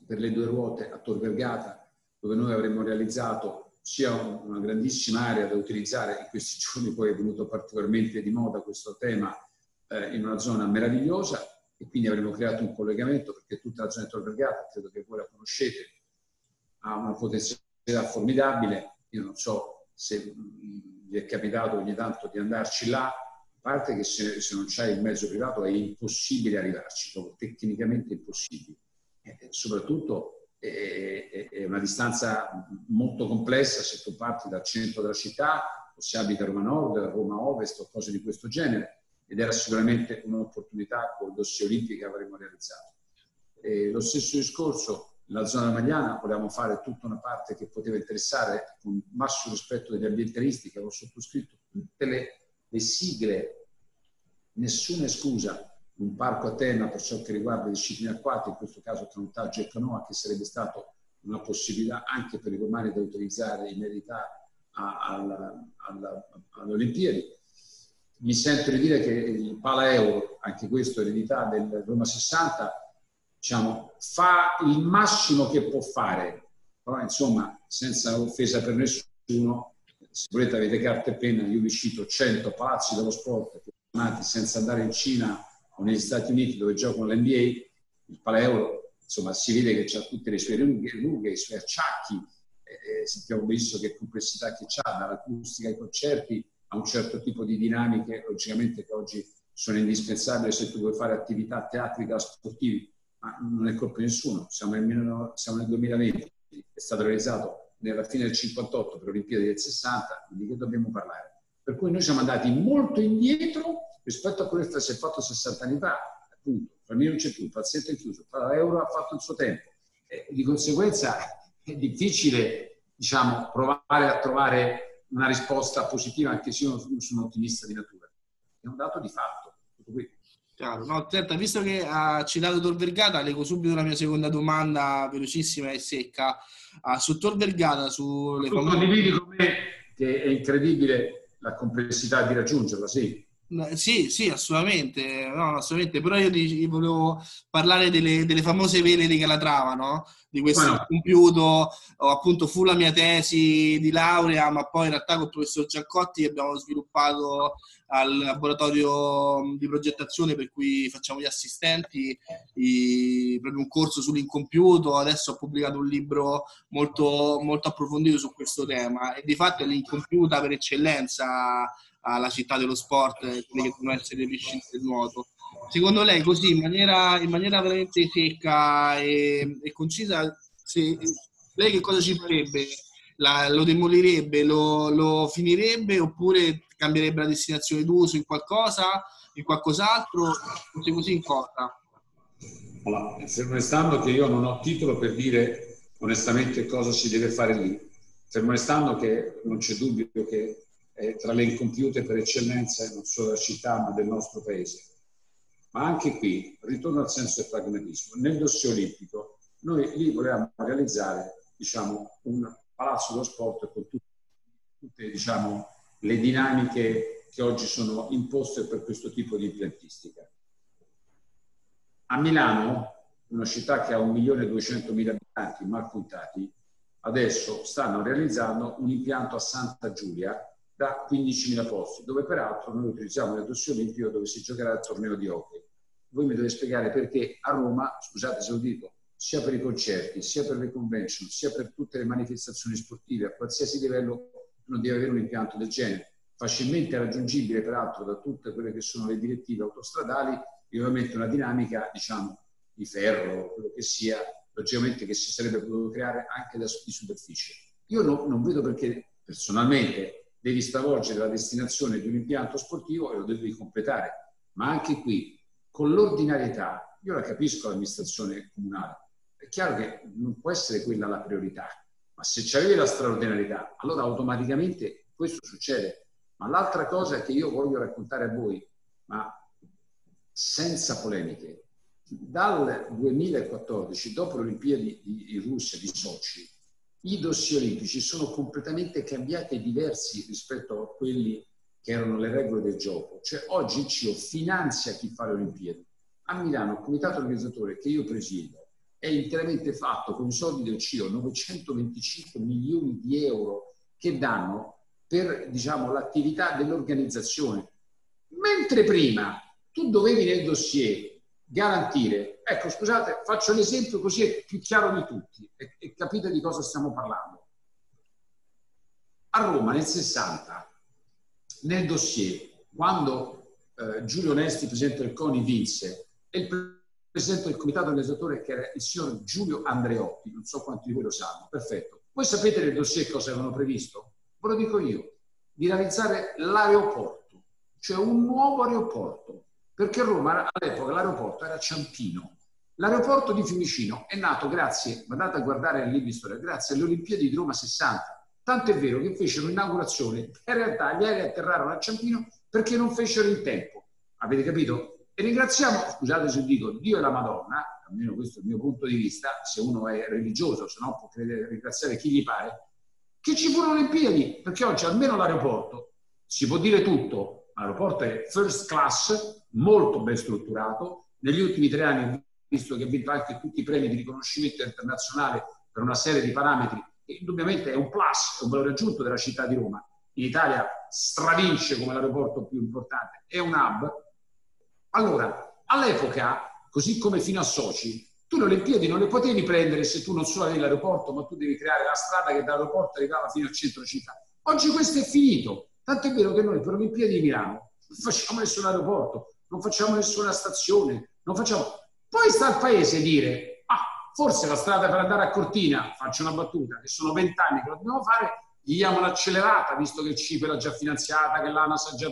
per le due ruote a Tor Vergata dove noi avremmo realizzato sia una grandissima area da utilizzare, in questi [laughs] giorni poi è venuto particolarmente di moda questo tema eh, in una zona meravigliosa e quindi avremo creato un collegamento perché tutta la zona di Tor Vergata, credo che voi la conoscete, ha una potenzialità formidabile, io non so se vi è capitato ogni tanto di andarci là, a parte che se, se non c'è il mezzo privato è impossibile arrivarci, proprio tecnicamente impossibile. E soprattutto è, è, una distanza molto complessa se tu parti dal centro della città o se abiti a Roma Nord, a Roma Ovest o cose di questo genere ed era sicuramente un'opportunità con il dossier olimpico che avremmo realizzato. E lo stesso discorso nella zona magliana volevamo fare tutta una parte che poteva interessare con massimo rispetto degli ambientalisti che avevo sottoscritto tutte le, le sigle, nessuna scusa, un parco a tema per ciò che riguarda le discipline acquatiche, in questo caso canottaggio e canoa, che sarebbe stato una possibilità anche per i romani da utilizzare in eredità alle Olimpiadi. Mi sento di dire che il Pala Euro, anche questo eredità del Roma 60, diciamo, fa il massimo che può fare, però insomma, senza offesa per nessuno, se volete avete carta e penna, io vi cito 100 palazzi dello sport nati senza andare in Cina o negli Stati Uniti dove giocano l'NBA, il Paleuro, insomma, si vede che ha tutte le sue rughe i suoi acciacchi, eh, sappiamo benissimo che complessità che ha, dall'acustica ai concerti a un certo tipo di dinamiche, logicamente che oggi sono indispensabili se tu vuoi fare attività teatrica sportive ma non è colpa di nessuno, siamo nel, siamo nel 2020, è stato realizzato nella fine del 58 per le Olimpiadi del 60, di che dobbiamo parlare? Per cui noi siamo andati molto indietro rispetto a quello che si è fatto 60 anni fa, appunto, per me non c'è più, il paziente è chiuso, l'euro ha fatto il suo tempo, e di conseguenza [laughs] è difficile, diciamo, provare a trovare una risposta positiva, anche se io sono un ottimista di natura. È un dato di fatto, tutto qui. Chiaro, no, certo, visto che ha citato Tor Vergata, leggo subito la mia seconda domanda, velocissima e secca. Uh, su Tor Vergata, sulle famose... condividi con me che è incredibile la complessità di raggiungerla, sì. Sì, sì, assolutamente, no, assolutamente. Però io dic- volevo parlare delle, delle, famose vele di Calatrava, no? Di questo bueno. compiuto, appunto fu la mia tesi di laurea, ma poi in realtà con il professor Giaccotti abbiamo sviluppato al laboratorio di progettazione per cui facciamo gli assistenti, i, proprio un corso sull'incompiuto, adesso ho pubblicato un libro molto, molto approfondito su questo tema e di fatto è l'incompiuta per eccellenza alla città dello sport, quelle che devono essere le piscine del nuoto. Secondo lei, così in maniera, in maniera veramente secca e, e concisa, se, lei che cosa ci farebbe? La, lo demolirebbe, lo, lo, finirebbe oppure cambierebbe la destinazione d'uso in qualcosa, in qualcos'altro? Così così in cosa? Allora, fermo restando che io non ho titolo per dire onestamente cosa si deve fare lì, fermo restando che non c'è dubbio che è tra le incompiute per eccellenza non solo della città ma del nostro paese. Ma anche qui, ritorno al senso del pragmatismo, nel dossier olimpico noi lì volevamo realizzare diciamo, un palazzo dello sport con tutte, tutte diciamo, le dinamiche che oggi sono imposte per questo tipo di impiantistica. A Milano, una città che ha 1.200.000 abitanti mal contati, adesso stanno realizzando un impianto a Santa Giulia da 15.000 posti, dove peraltro noi utilizziamo il dossier olimpico dove si giocherà il torneo di hockey. Voi mi dovete spiegare perché a Roma, scusate se lo dico, sia per i concerti, sia per le convention, sia per tutte le manifestazioni sportive, a qualsiasi livello non deve avere un impianto del genere, facilmente raggiungibile peraltro da tutte quelle che sono le direttive autostradali e ovviamente una dinamica, diciamo, di ferro, quello che sia, logicamente che si sarebbe potuto creare anche da, di superficie. Io no, non vedo perché personalmente devi stravolgere la destinazione di un impianto sportivo e lo devi completare. Ma anche qui, con l'ordinarietà, io la capisco l'amministrazione comunale, è chiaro che non può essere quella la priorità, ma se c'avevi la straordinarietà, allora automaticamente questo succede. Ma l'altra cosa che io voglio raccontare a voi, ma senza polemiche, dal 2014, dopo le Olimpiadi di Russia, di Sochi, i dossier olimpici sono completamente cambiati e diversi rispetto a quelli che erano le regole del gioco. Cioè oggi il CIO finanzia chi fa le Olimpiadi. A Milano il comitato organizzatore che io presiedo è interamente fatto con i soldi del CIO, 925 milioni di euro che danno per diciamo, l'attività dell'organizzazione. Mentre prima tu dovevi nel dossier garantire. Ecco, scusate, faccio l'esempio così è più chiaro di tutti e, e capite di cosa stiamo parlando. A Roma nel 60, nel dossier, quando eh, Giulio Onesti, presidente del CONI, vinse, e il presidente del comitato organizzatore che era il signor Giulio Andreotti, non so quanti di voi lo sanno, perfetto. Voi sapete nel dossier cosa avevano previsto? Ve lo dico io, di realizzare l'aeroporto, cioè un nuovo aeroporto, perché Roma all'epoca l'aeroporto era Ciampino. L'aeroporto di Fiumicino è nato grazie, andate a guardare il libro di storia, grazie alle Olimpiadi di Roma 60. Tanto è vero che fecero l'inaugurazione e in realtà gli aerei atterrarono a Ciampino perché non fecero in tempo. Avete capito? E ringraziamo, scusate se dico, Dio e la Madonna, almeno questo è il mio punto di vista, se uno è religioso, se no può credere, ringraziare chi gli pare, che ci furono Olimpiadi, perché oggi almeno l'aeroporto, si può dire tutto, l'aeroporto è first class, molto ben strutturato, negli ultimi tre anni visto che ha vinto anche tutti i premi di riconoscimento internazionale per una serie di parametri, che indubbiamente è un plus, è un valore aggiunto della città di Roma. In Italia stravince come l'aeroporto più importante, è un hub. Allora, all'epoca, così come fino a Soci, tu le Olimpiadi non le potevi prendere se tu non solo avevi l'aeroporto, ma tu devi creare la strada che dall'aeroporto arrivava fino al centro città. Oggi questo è finito. Tanto è vero che noi per le Olimpiadi di Milano non facciamo nessun aeroporto, non facciamo nessuna stazione, non facciamo poi sta al paese dire, ah, forse la strada per andare a Cortina, faccio una battuta, che sono vent'anni che lo dobbiamo fare, gli diamo un'accelerata, visto che il CIPE l'ha già finanziata, che l'ANAS ha già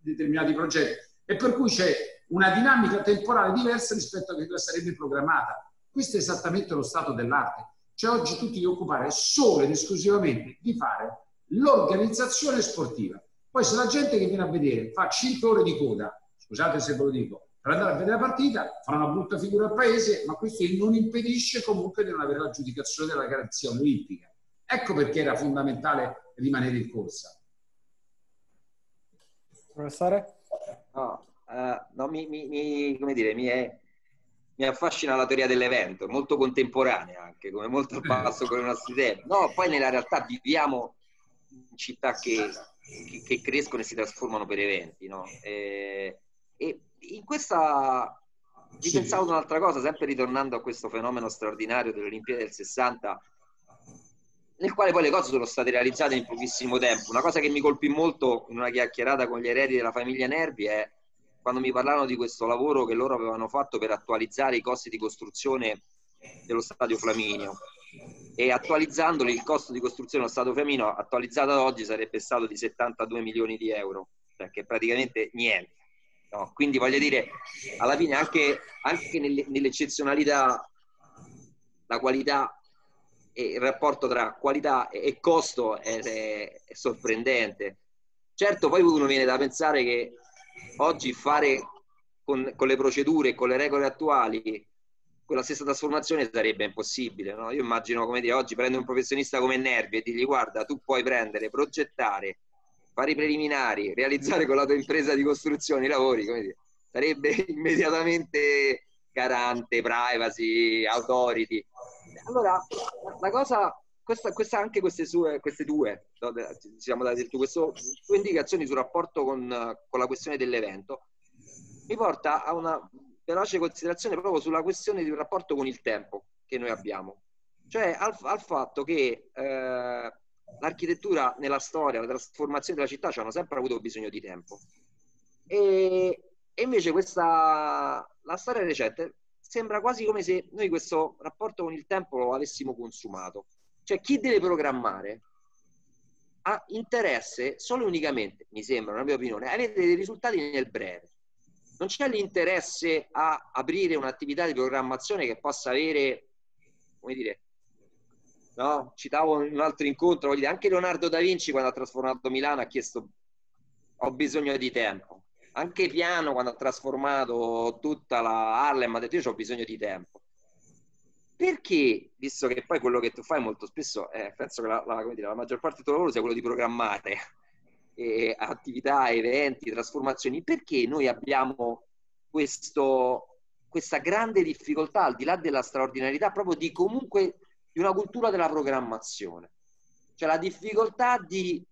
determinati progetti, e per cui c'è una dinamica temporale diversa rispetto a quella che sarebbe programmata. Questo è esattamente lo stato dell'arte. Cioè oggi tu ti occupare solo ed esclusivamente di fare l'organizzazione sportiva. Poi se la gente che viene a vedere fa 5 ore di coda, scusate se ve lo dico, per andare a vedere la partita, fa una brutta figura al paese, ma questo non impedisce comunque di non avere l'aggiudicazione della garanzia olimpica. Ecco perché era fondamentale rimanere in corsa. Professore? No, uh, no mi, mi, mi, come dire, mi, è, mi affascina la teoria dell'evento, molto contemporanea anche, come molto al passo con i nostri tempi. No, poi nella realtà viviamo in città che, che, che crescono e si trasformano per eventi, no? E, e in questa mi sì. pensavo ad un'altra cosa, sempre ritornando a questo fenomeno straordinario delle Olimpiadi del 60, nel quale poi le cose sono state realizzate in pochissimo tempo. Una cosa che mi colpì molto in una chiacchierata con gli eredi della famiglia Nervi è quando mi parlarono di questo lavoro che loro avevano fatto per attualizzare i costi di costruzione dello stadio Flaminio. E attualizzandoli, il costo di costruzione dello stadio Flaminio, attualizzato ad oggi, sarebbe stato di 72 milioni di euro, cioè che praticamente niente No? Quindi voglio dire, alla fine anche, anche nelle, nell'eccezionalità la qualità e il rapporto tra qualità e costo è, è, è, sorprendente. Certo, poi uno viene da pensare che oggi fare con, con le procedure, con le regole attuali, quella stessa trasformazione sarebbe impossibile. No? Io immagino, come dire, oggi prendo un professionista come Nervi e dirgli guarda, tu puoi prendere, progettare, fare i preliminari, realizzare con la tua impresa di costruzione i lavori, come dire, sarebbe [laughs] immediatamente garante, privacy, authority. Allora, la cosa, questa, questa anche queste, sue, queste due, ci siamo queste due indicazioni sul rapporto con, con la questione dell'evento, mi porta a una veloce considerazione proprio sulla questione un rapporto con il tempo che noi abbiamo. Cioè al, al fatto che eh, l'architettura nella storia, la trasformazione della città ci hanno sempre avuto bisogno di tempo. E, e invece questa, la storia recente sembra quasi come se noi questo rapporto con il tempo lo avessimo consumato. Cioè chi deve programmare ha interesse solo e unicamente, mi sembra, una mia opinione, a avere dei risultati nel breve. Non c'è l'interesse a aprire un'attività di programmazione che possa avere, come dire, no? citavo un altro incontro, anche Leonardo da Vinci quando ha trasformato Milano ha chiesto ho bisogno di tempo. Anche Piano quando ha trasformato tutta la Harlem ha detto io ho bisogno di tempo. Perché, visto che poi quello che tu fai molto spesso, eh, penso che la, la, dire, la, maggior parte del tuo lavoro sia quello di programmare [laughs] eh, attività, eventi, trasformazioni, perché noi abbiamo questo, questa grande difficoltà, al di là della straordinarietà, proprio di comunque di una cultura della programmazione. Cioè la difficoltà di...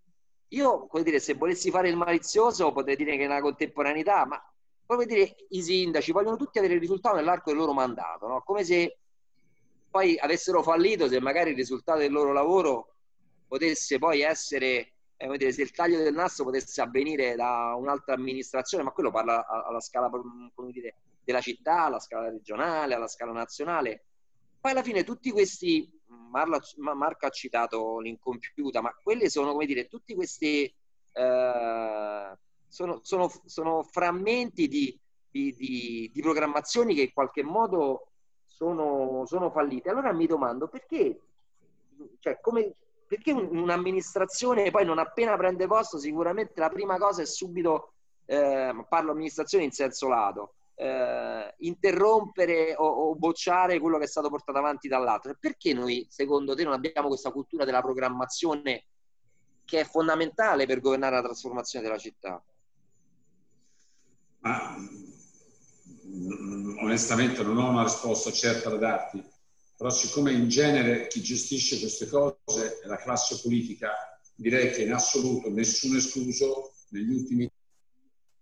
Io, come dire, se volessi fare il malizioso potrei dire che è una contemporaneità, ma come dire, i sindaci vogliono tutti avere il risultato nell'arco del loro mandato, no? come se poi avessero fallito se magari il risultato del loro lavoro potesse poi essere, eh, dire, se il taglio del nastro potesse avvenire da un'altra amministrazione, ma quello parla alla scala come dire, della città, alla scala regionale, alla scala nazionale. Poi alla fine tutti questi, Marla, Marco ha citato l'incompiuta, ma quelle sono, come dire, tutti questi eh, sono, sono, sono, frammenti di, di, di, di, programmazioni che in qualche modo sono, sono fallite. Allora mi domando perché, cioè, come, perché un'amministrazione poi non appena prende posto sicuramente la prima cosa è subito, eh, parlo amministrazione in senso lato, eh, interrompere o, o, bocciare quello che è stato portato avanti dall'altro. Perché noi, secondo te, non abbiamo questa cultura della programmazione che è fondamentale per governare la trasformazione della città? Ma mm, onestamente non ho una risposta certa da darti, però siccome in genere chi gestisce queste cose è la classe politica, direi che in assoluto nessuno escluso negli ultimi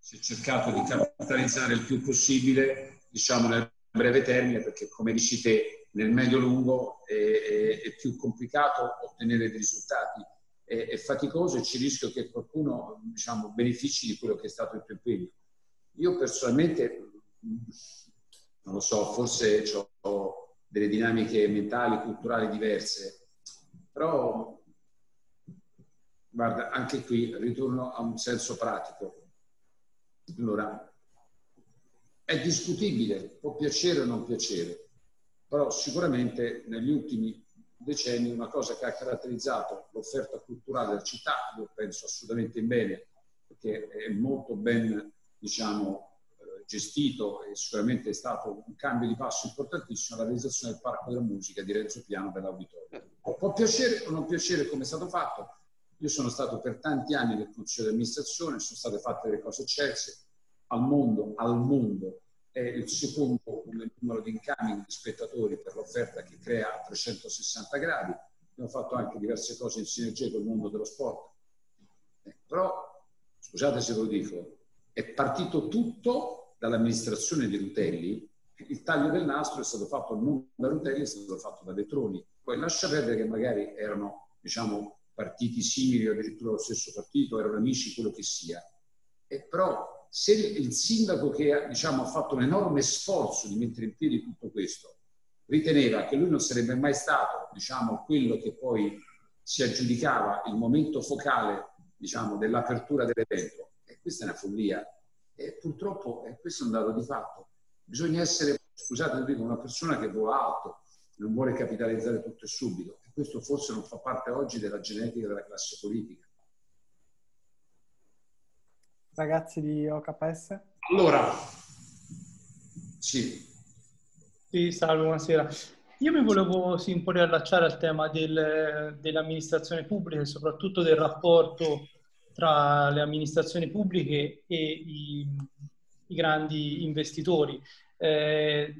si è cercato di capitalizzare il più possibile, diciamo nel breve termine, perché come dici te, nel medio-lungo è, è, è, più complicato ottenere dei risultati, è, è, faticoso e ci rischio che qualcuno diciamo, benefici di quello che è stato il tuo impegno. Io personalmente, non lo so, forse ho delle dinamiche mentali, culturali diverse, però guarda, anche qui ritorno a un senso pratico allora, è discutibile, può piacere o non piacere, però sicuramente negli ultimi decenni una cosa che ha caratterizzato l'offerta culturale della città, io penso assolutamente in bene, perché è molto ben diciamo, eh, gestito e sicuramente è stato un cambio di passo importantissimo la realizzazione del Parco della Musica di Renzo Piano per l'auditorio. Può piacere o non piacere come è stato fatto, io sono stato per tanti anni nel consiglio di amministrazione, sono state fatte delle cose eccelse. Al mondo, al mondo è il secondo numero di incoming di spettatori per l'offerta che crea a 360 gradi. Abbiamo fatto anche diverse cose in sinergia con il mondo dello sport. Eh, però, scusate se ve lo dico, è partito tutto dall'amministrazione di Rutelli. Il taglio del nastro è stato fatto non da Rutelli, è stato fatto da Vetroni. Poi lascia perdere che magari erano, diciamo, partiti simili o addirittura lo stesso partito, erano amici, quello che sia. E però se il sindaco che diciamo, ha fatto un enorme sforzo di mettere in piedi tutto questo riteneva che lui non sarebbe mai stato diciamo, quello che poi si aggiudicava il momento focale diciamo, dell'apertura dell'evento, e questa è una follia. E purtroppo e questo è un dato di fatto. Bisogna essere, scusate, una persona che vola alto, non vuole capitalizzare tutto e subito questo forse non fa parte oggi della genetica della classe politica. Ragazzi di OKS? Allora, sì. Sì, salve, buonasera. Io mi volevo sì, un po' riallacciare al tema del, dell'amministrazione pubblica e soprattutto del rapporto tra le amministrazioni pubbliche e i, i grandi investitori. Eh,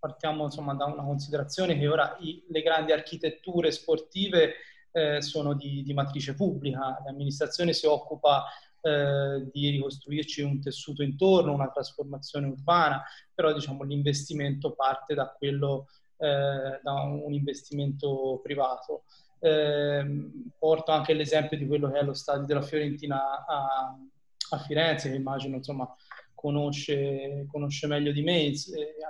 partiamo insomma, da una considerazione che ora i, le grandi architetture sportive eh, sono di, di, matrice pubblica, l'amministrazione si occupa eh, di ricostruirci un tessuto intorno, una trasformazione urbana, però diciamo, l'investimento parte da, quello, eh, da un investimento privato. Ehm, porto anche l'esempio di quello che è lo stadio della Fiorentina a, a Firenze, che immagino insomma, conosce, conosce meglio di me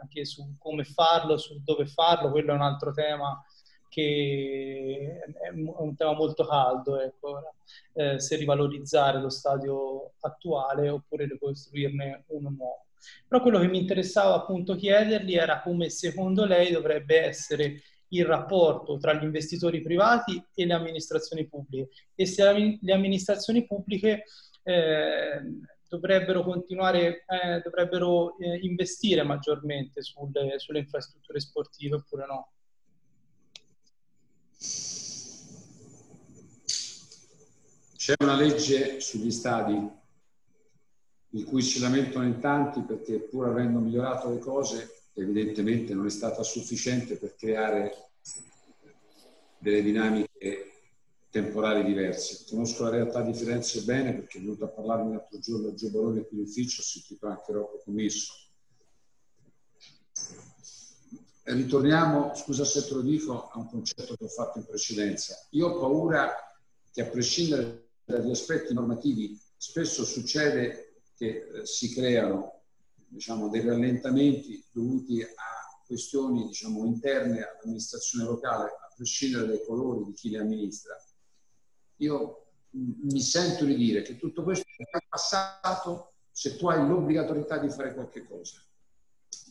anche su come farlo, su dove farlo, quello è un altro tema che è un tema molto caldo, ecco, eh, se rivalorizzare lo stadio attuale oppure ricostruirne uno nuovo. Però quello che mi interessava appunto chiedergli era come secondo lei dovrebbe essere il rapporto tra gli investitori privati e le amministrazioni pubbliche e se le amministrazioni pubbliche eh, dovrebbero continuare, eh, dovrebbero eh, investire maggiormente sulle, sulle infrastrutture sportive oppure no? C'è una legge sugli stadi di cui si lamentano in tanti perché pur avendo migliorato le cose evidentemente non è stata sufficiente per creare delle dinamiche temporali diverse. Conosco la realtà di Firenze bene perché è venuto a parlarmi l'altro giorno a Gio Baroni qui in ufficio, ho sentito anche Rocco Commisso. ritorniamo, scusa se te lo dico, a un concetto che ho fatto in precedenza. Io ho paura che a prescindere dagli aspetti normativi spesso succede che eh, si creano diciamo, dei rallentamenti dovuti a questioni diciamo, interne all'amministrazione locale, a prescindere dai colori di chi le amministra. Io mi sento di dire che tutto questo è passato se tu hai l'obbligatorietà di fare qualche cosa.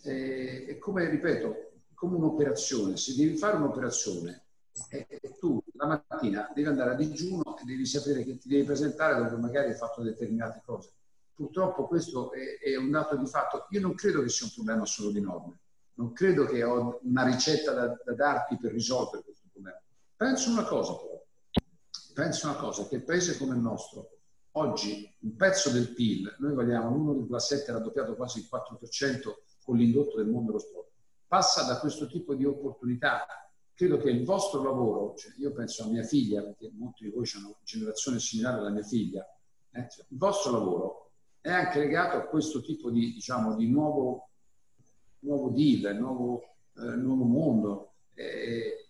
E, e come, ripeto, come un'operazione, se devi fare un'operazione, eh, tu la mattina devi andare a digiuno e devi sapere che ti devi presentare dove magari hai fatto determinate cose. Purtroppo questo è, è un dato di fatto. Io non credo che sia un problema solo di norme, non credo che ho una ricetta da, da darti per risolvere questo problema. Penso una cosa però, penso una cosa, che il paese come il nostro, oggi un pezzo del PIL, noi vogliamo l'1,7 raddoppiato quasi il 4% con l'indotto del mondo dello sport, passa da questo tipo di opportunità credo che il vostro lavoro, cioè io penso a mia figlia, perché molti di voi hanno una generazione similare alla mia figlia, eh, cioè il vostro lavoro è anche legato a questo tipo di, diciamo, di nuovo, nuovo deal, nuovo, eh, nuovo mondo. Eh,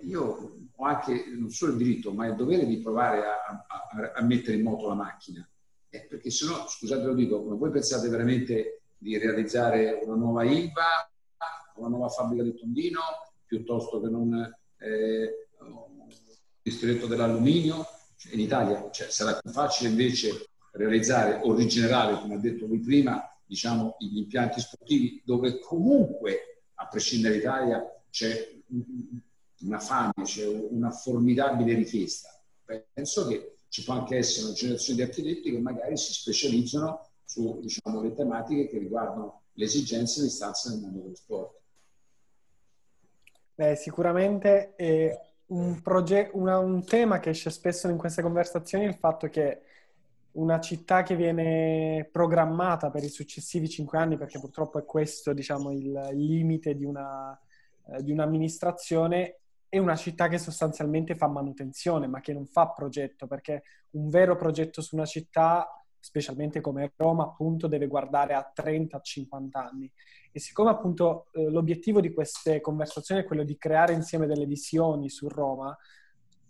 io ho anche non solo il diritto, ma il dovere di provare a, a, a mettere in moto la macchina. Eh, perché se no, scusate lo dico, ma voi pensate veramente di realizzare una nuova IVA, una nuova fabbrica di tondino, piuttosto che non eh, distretto dell'alluminio. Cioè, in Italia cioè, sarà più facile invece realizzare o rigenerare, come ha detto lui prima, diciamo, gli impianti sportivi dove comunque, a prescindere dall'Italia, c'è una fame, c'è una formidabile richiesta. Penso che ci può anche essere una generazione di architetti che magari si specializzano su diciamo, le tematiche che riguardano le esigenze e le istanze nel mondo dello sport. Beh, sicuramente è un, proge- una, un tema che esce spesso in queste conversazioni è il fatto che una città che viene programmata per i successivi cinque anni, perché purtroppo è questo diciamo, il limite di, una, eh, di un'amministrazione, è una città che sostanzialmente fa manutenzione, ma che non fa progetto, perché un vero progetto su una città specialmente come Roma, appunto, deve guardare a 30-50 anni. E siccome appunto eh, l'obiettivo di queste conversazioni è quello di creare insieme delle visioni su Roma,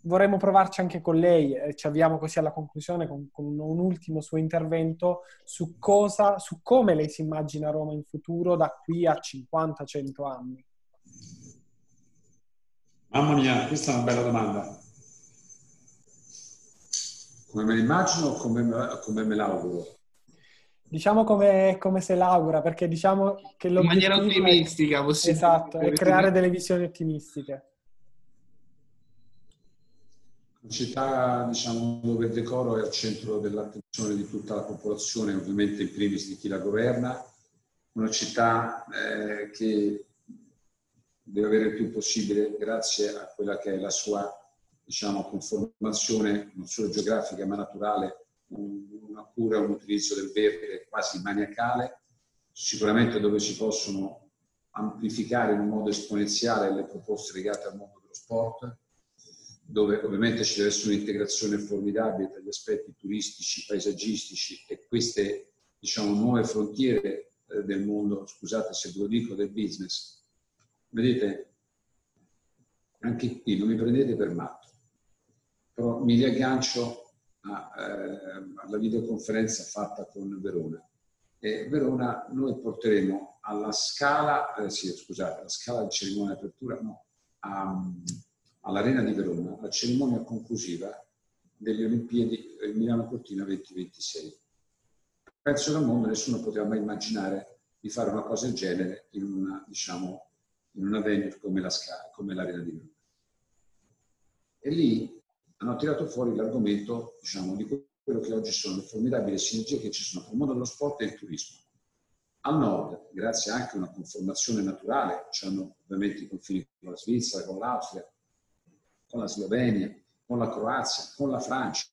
vorremmo provarci anche con lei e ci avviamo così alla conclusione con, con un ultimo suo intervento su cosa, su come lei si immagina Roma in futuro da qui a 50-100 anni. Mamma mia, questa è una bella domanda. Come me l'immagino o come, come me l'auguro? Diciamo come, come, se l'augura, perché diciamo che In maniera ottimistica, è, possibile. Esatto, è creare delle visioni ottimistiche. Una città, diciamo, dove il decoro è al centro dell'attenzione di tutta la popolazione, ovviamente in primis di chi la governa. Una città eh, che deve avere il più possibile, grazie a quella che è la sua diciamo, conformazione non solo geografica ma naturale, una cura, un utilizzo del verde quasi maniacale, sicuramente dove si possono amplificare in modo esponenziale le proposte legate al mondo dello sport, dove ovviamente ci deve essere un'integrazione formidabile tra gli aspetti turistici, paesaggistici e queste diciamo, nuove frontiere eh, del mondo, scusate se ve lo dico, del business. Vedete, anche qui non mi prendete per matto però mi riaggancio a, eh, alla videoconferenza fatta con Verona. E Verona noi porteremo alla scala, eh, sì, scusate, alla scala di cerimonia di apertura, no, a, all'Arena di Verona, la cerimonia conclusiva delle Olimpiadi Milano Cortina 2026. Penso che al mondo nessuno poteva mai immaginare di fare una cosa del genere in una, diciamo, in una venue come, la scala, come l'Arena di Verona. E lì hanno tirato fuori l'argomento diciamo, di quello che oggi sono le formidabili sinergie che ci sono tra il mondo dello sport e il turismo. Al nord, grazie anche a una conformazione naturale, c'hanno ovviamente i confini con la Svizzera, con l'Austria, con la Slovenia, con la Croazia, con la Francia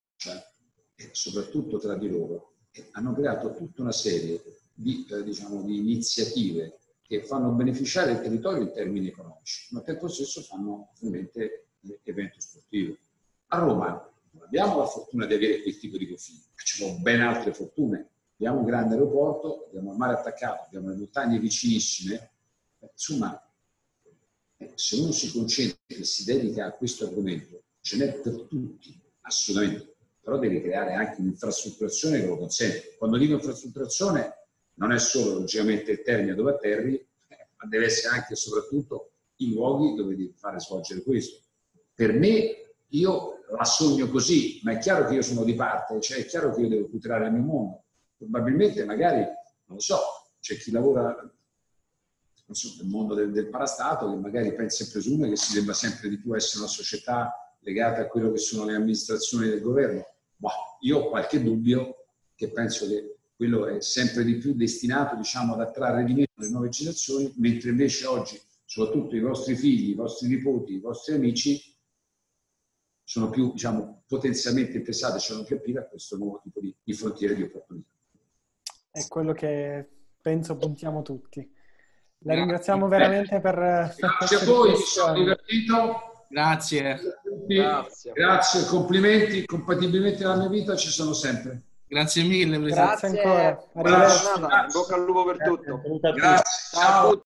e soprattutto tra di loro, hanno creato tutta una serie di, eh, diciamo, di iniziative che fanno beneficiare il territorio in termini economici, ma al tempo stesso fanno ovviamente evento sportivo. A Roma non abbiamo la fortuna di avere quel tipo di confini, facciamo ben altre fortune. Abbiamo un grande aeroporto, abbiamo il mare attaccato, abbiamo le montagne vicinissime. Insomma, se uno si concentra e si dedica a questo argomento, ce n'è per tutti, assolutamente, però devi creare anche un'infrastrutturazione che lo consente. Quando dico infrastrutturazione non è solo logicamente il termine dove atterri, eh, ma deve essere anche e soprattutto i luoghi dove devi fare svolgere questo. Per me, io la sogno così, ma è chiaro che io sono di parte, cioè è chiaro che io devo tutelare il mio mondo. Probabilmente, magari, non lo so, c'è chi lavora so, nel mondo del, del, parastato che magari pensa e presume che si debba sempre di più essere una società legata a quello che sono le amministrazioni del governo. Ma io ho qualche dubbio che penso che quello è sempre di più destinato diciamo, ad attrarre di meno le nuove generazioni, mentre invece oggi, soprattutto i vostri figli, i vostri nipoti, i vostri amici, sono più diciamo, potenzialmente interessati, cioè non capire a questo nuovo tipo di, di frontiere di opportunità. È quello che penso puntiamo tutti. La ringraziamo veramente per, per Grazie a voi, mi sono divertito. Grazie. Grazie. Grazie, complimenti, compatibilmente alla mia vita ci sono sempre. Grazie mille, Grazie ancora. In bocca al lupo per tutto. Grazie. Ciao.